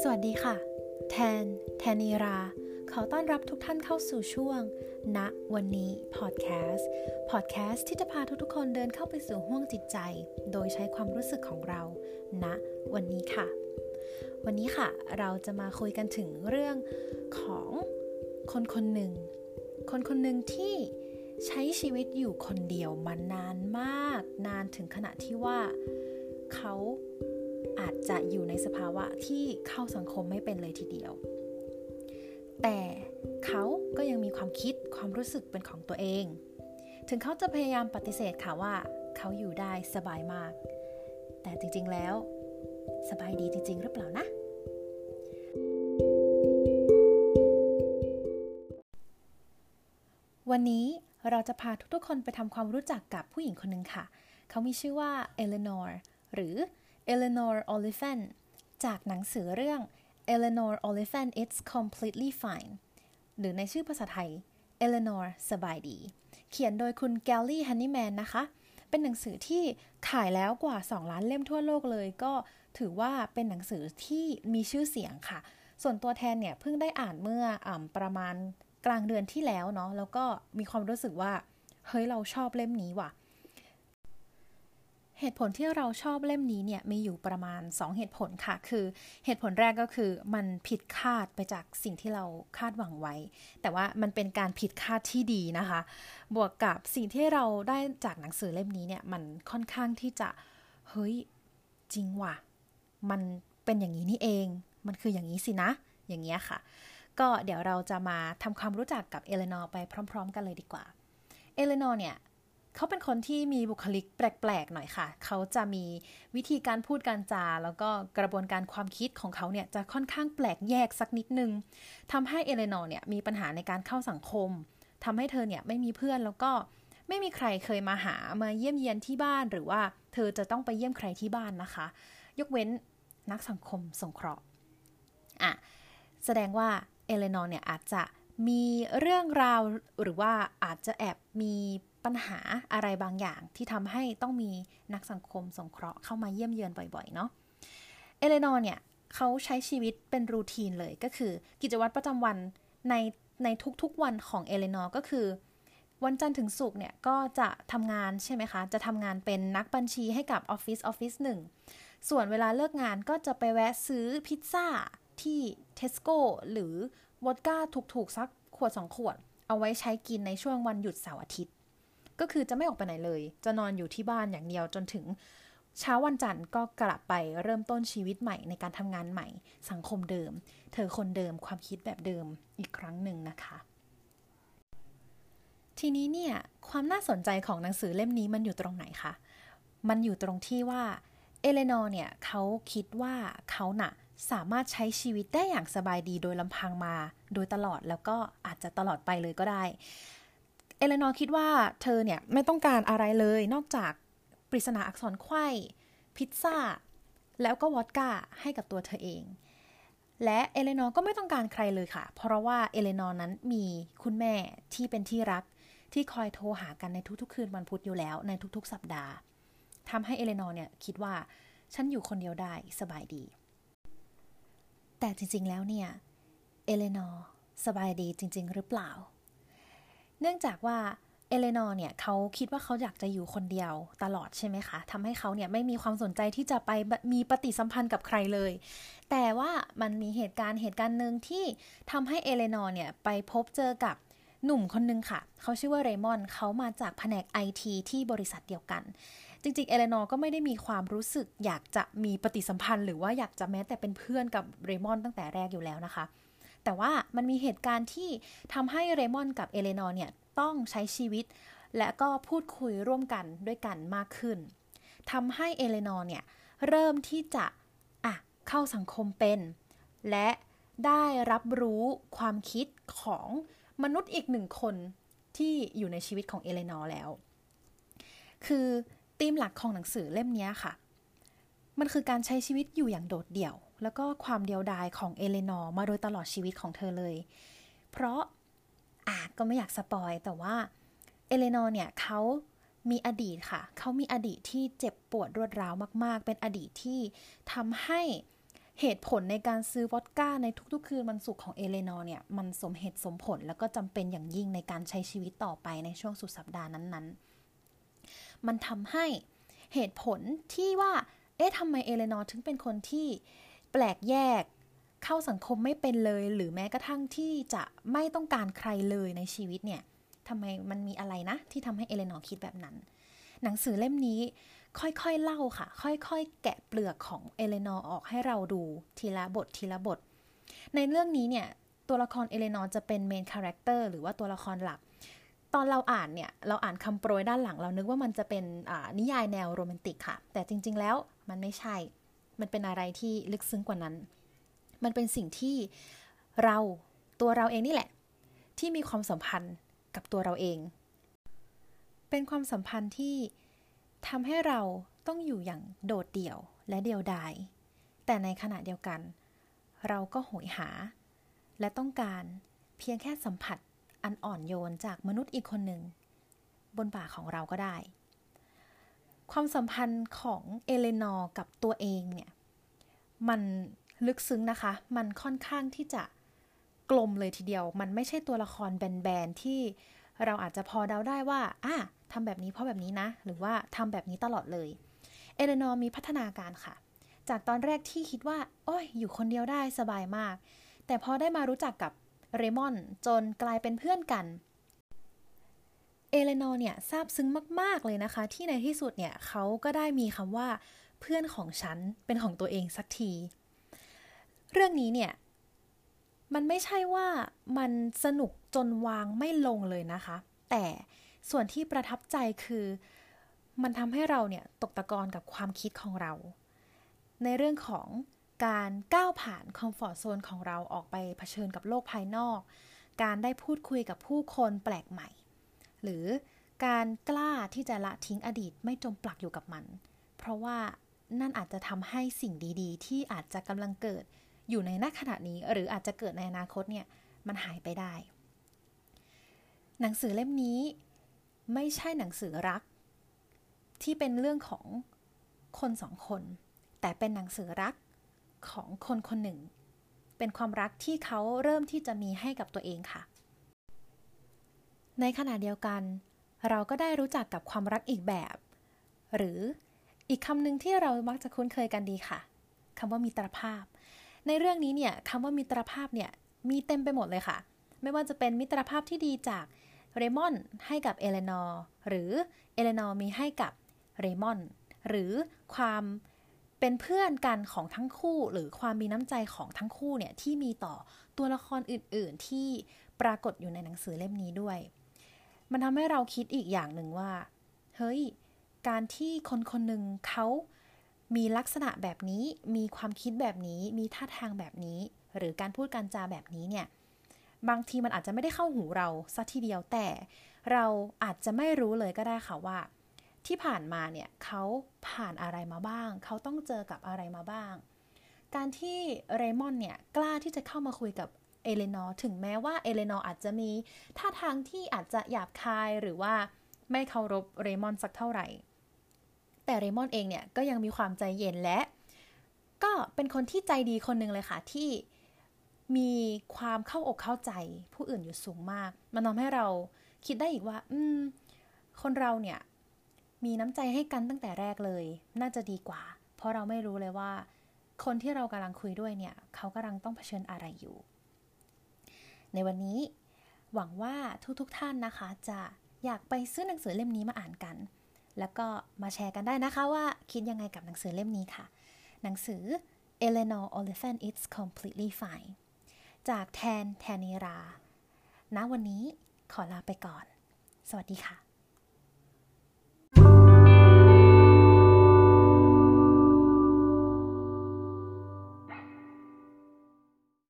สวัสดีค่ะ แทน แทนีรา ขอต้อนรับทุกท่านเข้าสู่ช่วงณนะวันนี้พอดแคสต์พอดแคสต์ที่จะพาทุกๆคนเดินเข้าไปสู่ห้วงจิตใจ โดยใช้ความรู้สึกของเราณนะวันนี้ค่ะ วันนี้ค่ะ เราจะมาคุยกันถึงเรื่องของคนคนหนึ่ง คนคนหนึ่งที่ใช้ชีวิตอยู่คนเดียวมานานมาก นานถึงขณะที่ว่าเขา อาจจะอยู่ในสภาวะที่เข้าสังคมไม่เป็นเลยทีเดียว แต่เขาก็ยังมีความคิดความรู้สึกเป็นของตัวเอง ถึงเขาจะพยายามปฏิเสธค่ะว่า เขาอยู่ได้สบายมาก แต่จริงๆแล้ว สบายดีจริง ๆ หรือเปล่านะ วันนี้เราจะพาทุกๆคนไปทำความรู้จักกับผู้หญิงคนหนึ่งค่ะ เขามีชื่อว่าเอเลนอร์หรือ Eleanor Oliphant จากหนังสือเรื่อง Eleanor Oliphant It's Completely Fine หรือในชื่อภาษาไทย Eleanor สบายดี เขียนโดยคุณแกลลี่ฮันนี่แมนนะคะ เป็นหนังสือที่ขายแล้วกว่า 2 ล้านเล่มทั่วโลกเลย ก็ถือว่าเป็นหนังสือที่มีชื่อเสียงค่ะ ส่วนตัวแทนเนี่ยเพิ่งได้อ่านเมื่ออประมาณกลางเดือนที่แล้วเนาะ แล้วก็มีความรู้สึกว่า เฮ้ยเราชอบเล่มนี้ว่ะ เหตุผลที่เราชอบเล่มนี้เนี่ยมีอยู่ประมาณ 2 เหตุผลค่ะ คือเหตุผลแรกก็คือมันผิดคาดไปจากสิ่งที่เราคาดหวังไว้ แต่ว่ามันเป็นการผิดคาดที่ดีนะคะ บวกกับสิ่งที่เราได้จากหนังสือเล่มนี้เนี่ยมันค่อนข้างที่จะเฮ้ยจริงว่ะ มันเป็นอย่างนี้นี่เอง มันคืออย่างนี้สินะ อย่างเงี้ยค่ะ ก็เดี๋ยวเราจะมาทำความรู้จักกับเอเลนอร์ไปพร้อม ๆ กันเลยดีกว่าเอเลนอร์เนี่ย เขาเป็นคนที่มีบุคลิกแปลกๆหน่อยค่ะ เขาจะมีวิธีการพูดการจา แล้วก็กระบวนการความคิดของเขาเนี่ยจะค่อนข้างแปลกแยกสักนิดนึงทำให้เอเลนอร์เนี่ยมีปัญหาในการเข้าสังคมทำให้เธอเนี่ยไม่มีเพื่อนแล้วก็ไม่มีใครเคยมาหามาเยี่ยมเยียนที่บ้านหรือว่าเธอจะต้องไปเยี่ยมใครที่บ้านนะคะ ยกเว้นนักสังคมสงเคราะห์อะแสดงว่าเอเลนอร์เนี่ยอาจจะมีเรื่องราวหรือว่าอาจจะแอบมี ปัญหาอะไรบางอย่างที่ทำให้ต้องมีนักสังคมสงเคราะห์เข้ามาเยี่ยมเยือนบ่อยๆเนาะเอเลนอร์เนี่ยเขาใช้ชีวิตเป็น routine เลยก็คือ กิจวัตรประจำวันในในทุกๆวันของเอเลนอร์ก็คือ วันจันทร์ถึงศุกร์เนี่ยก็จะทำงานใช่ไหมคะ จะทำงานเป็นนักบัญชีให้กับออฟฟิศออฟฟิศหนึ่งส่วนเวลาเลิกงานก็จะไปแวะซื้อพิซซ่าที่เทสโก้หรือวอดก้าถูกๆ สักขวดสองขวด เอาไว้ใช้กินในช่วงวันหยุดเสาร์อาทิตย์ ก็คือจะไม่ออกไปไหนเลย จะนอนอยู่ที่บ้านอย่างเดียวจนถึงเช้าวันจันทร์ก็กลับไปเริ่มต้นชีวิตใหม่ในการทำงานใหม่ สังคมเดิม เธอคนเดิมความคิดแบบเดิมอีกครั้งหนึ่งนะคะ ทีนี้เนี่ยความน่าสนใจของหนังสือเล่มนี้มันอยู่ตรงไหนคะมันอยู่ตรงที่ว่าเอเลนอร์เนี่ยเขาคิดว่าเขาน่ะสามารถใช้ชีวิตได้อย่างสบายดีโดยลำพังมา โดยตลอดแล้วก็อาจจะตลอดไปเลยก็ได้ เอเลนอร์คิดว่าเธอเนี่ยไม่ต้องการอะไรเลยนอกจากปริศนาอักษรไขว้ พิซซ่า แล้วก็วอดก้าให้กับตัวเธอเอง และเอเลนอร์ก็ไม่ต้องการใครเลยค่ะ เพราะว่าเอเลนอร์นั้นมีคุณแม่ที่เป็นที่รักที่คอยโทรหากันในทุกๆ คืนวันพุธอยู่แล้วในทุกๆ สัปดาห์ทำให้เอเลนอร์เนี่ยคิดว่าฉันอยู่คนเดียวได้สบายดี แต่จริงๆแล้วเนี่ย เอเลนอร์สบายดีจริง ๆ หรือเปล่า เนื่องจากว่าเอเลนอร์เนี่ยเขาคิดว่าเขาอยากจะอยู่คนเดียวตลอดใช่ไหมคะทำให้เขาเนี่ยไม่มีความสนใจที่จะไปมีปฏิสัมพันธ์กับใครเลย แต่ว่ามันมีเหตุการณ์เหตุการณ์หนึ่งที่ทำให้เอเลนอร์เนี่ยไปพบเจอกับหนุ่มคนนึงค่ะ เขาชื่อว่าเรมอนเขามาจากแผนกไอทีที่บริษัทเดียวกัน จริงๆ เอเลนอร์ก็ไม่ได้มีความรู้สึกอยากจะมีปฏิสัมพันธ์ หรือว่าอยากจะแม้แต่เป็นเพื่อนกับเรมอนตั้งแต่แรกอยู่แล้วนะคะ แต่ว่ามันมีเหตุการณ์ที่ทำให้เรมอนกับเอเลนอร์เนี่ยต้องใช้ชีวิต และก็พูดคุยร่วมกันด้วยกันมากขึ้นทำให้เอเลนอร์เนี่ยเริ่มที่จะอะเข้าสังคมเป็น และได้รับรู้ความคิดของมนุษย์อีกหนึ่งคนที่อยู่ในชีวิตของเอเลนอร์แล้ว คือธีมหลักของหนังสือเล่มนี้ค่ะ มันคือการใช้ชีวิตอยู่อย่างโดดเดี่ยว แล้วก็ความเดียวดายของเอเลนอร์มาโดยตลอดชีวิตของเธอเลย เพราะอะก็ไม่อยาก spoil แต่ว่าเอเลนอร์เนี่ยเขามีอดีตค่ะ เขามีอดีตที่เจ็บปวดรวดร้าวมาก ๆ เป็นอดีตที่ทำให้เหตุผลในการซื้อวอดก้าในทุกๆ คืนวันศุกร์ของเอเลนอร์เนี่ย มันสมเหตุสมผลแล้วก็จำเป็นอย่างยิ่งในการใช้ชีวิตต่อไปในช่วงสุดสัปดาห์นั้นๆ มันทำให้เหตุผลที่ว่า เอ๊ะทำไมเอเลนอร์ถึงเป็นคนที่ แปลกแยก เข้าสังคมไม่เป็นเลย หรือแม้กระทั่งที่จะไม่ต้องการใครเลยในชีวิตเนี่ยทำไมมันมีอะไรนะ ที่ทำให้เอเลนอร์คิดแบบนั้น หนังสือเล่มนี้ค่อยๆเล่าค่ะ ค่อยๆ แกะเปลือกของเอเลนอร์ออกให้เราดูทีละบททีละบท ในเรื่องนี้เนี่ยตัวละครเอเลนอร์จะเป็น main character หรือว่าตัวละครหลัก ตอนเราอ่านเนี่ย เราอ่านคำโปรยด้านหลังเรานึกว่ามันจะเป็นนิยายแนวโรแมนติกค่ะ แต่จริงๆแล้วมันไม่ใช่ มันเป็นอะไรที่ลึกซึ้งกว่านั้น มันเป็นสิ่งที่เราตัวเราเองนี่แหละ ที่มีความสัมพันธ์กับตัวเราเอง เป็นความสัมพันธ์ที่ทำให้เราต้องอยู่อย่างโดดเดี่ยวและเดียวดาย แต่ในขณะเดียวกัน เราก็โหยหา และต้องการเพียงแค่สัมผัสอันอ่อนโยนจากมนุษย์อีกคนหนึ่ง บนบ่าของเราก็ได้ ความสัมพันธ์ของเอเลนอร์กับตัวเองเนี่ย มันลึกซึ้งนะคะ มันค่อนข้างที่จะกลมเลยทีเดียว มันไม่ใช่ตัวละครแบนๆ ที่เราอาจจะพอเดาได้ว่าอะทำแบบนี้เพราะแบบนี้นะ หรือว่าทำแบบนี้ตลอดเลย เอเลนอร์มีพัฒนาการค่ะ จากตอนแรกที่คิดว่า โอ้ย อยู่คนเดียวได้สบายมาก แต่พอได้มารู้จักกับเรมอนจนกลายเป็นเพื่อนกัน เอเลนอร์เนี่ยซาบซึ้งมาก ๆ เลยนะคะ ที่ในที่สุดเนี่ยเขาก็ได้มีคำว่าเพื่อนของฉันเป็นของตัวเองสักที เรื่องนี้เนี่ย มันไม่ใช่ว่ามันสนุกจนวางไม่ลงเลยนะคะ แต่ส่วนที่ประทับใจคือ มันทำให้เราเนี่ยตกตะกอนกับความคิดของเรา ในเรื่องของการก้าวผ่านคอมฟอร์ทโซนของเราออกไปเผชิญกับโลกภายนอก การได้พูดคุยกับผู้คนแปลกใหม่ หรือการกล้าที่จะละทิ้งอดีตไม่จมปลักอยู่กับมัน เพราะว่านั่นอาจจะทำให้สิ่งดีๆ ที่อาจจะกำลังเกิดอยู่ในนักขณะนี้ หรืออาจจะเกิดในอนาคตเนี่ยมันหายไปได้ หนังสือเล่มนี้ไม่ใช่หนังสือรัก ที่เป็นเรื่องของคนสองคน แต่เป็นหนังสือรักของคนคนหนึ่ง เป็นความรักที่เขาเริ่มที่จะมีให้กับตัวเองค่ะ ในขณะเดียวกัน เราก็ได้รู้จักกับความรักอีกแบบ หรืออีกคำหนึ่งที่เรามักจะคุ้นเคยกันดีค่ะคำว่ามิตรภาพ ในเรื่องนี้เนี่ยคำว่ามิตรภาพเนี่ยมีเต็มไปหมดเลยค่ะ ไม่ว่าจะเป็นมิตรภาพที่ดีจากเรมอนให้กับเอเลนอร์หรือเอเลนอร์มีให้กับเรมอนหรือความเป็นเพื่อนกันของทั้งคู่ หรือความมีน้ำใจของทั้งคู่เนี่ยที่มีต่อตัวละครอื่น ๆ ที่ปรากฏอยู่ในหนังสือเล่มนี้ด้วย มันทำให้เราคิดอีกอย่างหนึ่งว่า เฮ้ย การที่คนคนหนึ่งเขามีลักษณะแบบนี้ มีความคิดแบบนี้ มีท่าทางแบบนี้ หรือการพูดการจาแบบนี้เนี่ย บางทีมันอาจจะไม่ได้เข้าหูเราสัทีเดียว แต่เราอาจจะไม่รู้เลยก็ได้ค่ะว่า ที่ผ่านมาเนี่ยเขาผ่านอะไรมาบ้าง เขาต้องเจอกับอะไรมาบ้าง การที่เรมอนเนี่ยกล้าที่จะเข้ามาคุยกับ เอเลนอร์ถึงแม้ว่าเอเลนอร์อาจจะมีท่าทางที่อาจจะหยาบคายหรือว่าไม่เคารพเรมอนสักเท่าไหร่ แต่เรมอนเองเนี่ยก็ยังมีความใจเย็นและ ก็เป็นคนที่ใจดีคนหนึ่งเลยค่ะที่มีความเข้าอกเข้าใจผู้อื่นอยู่สูงมาก มันทำให้เราคิดได้อีกว่า อืม คนเราเนี่ย มีน้ำใจให้กันตั้งแต่แรกเลย น่าจะดีกว่า เพราะเราไม่รู้เลยว่า คนที่เรากำลังคุยด้วยเนี่ย เขากำลังต้องเผชิญอะไรอยู่ ในวันนี้ หวังว่าทุกๆทท่านนะคะ จะอยากไปซื้อหนังสือเล่มนี้มาอ่านกัน แล้วก็มาแชร์กันได้นะคะว่าคิดยังไงกับหนังสือเล่มนี้ค่ะ หนังสือ Eleanor Oliphant It's Completely Fine จากแทนแทนีรา ณ วันนี้ขอลาไปก่อน สวัสดีค่ะ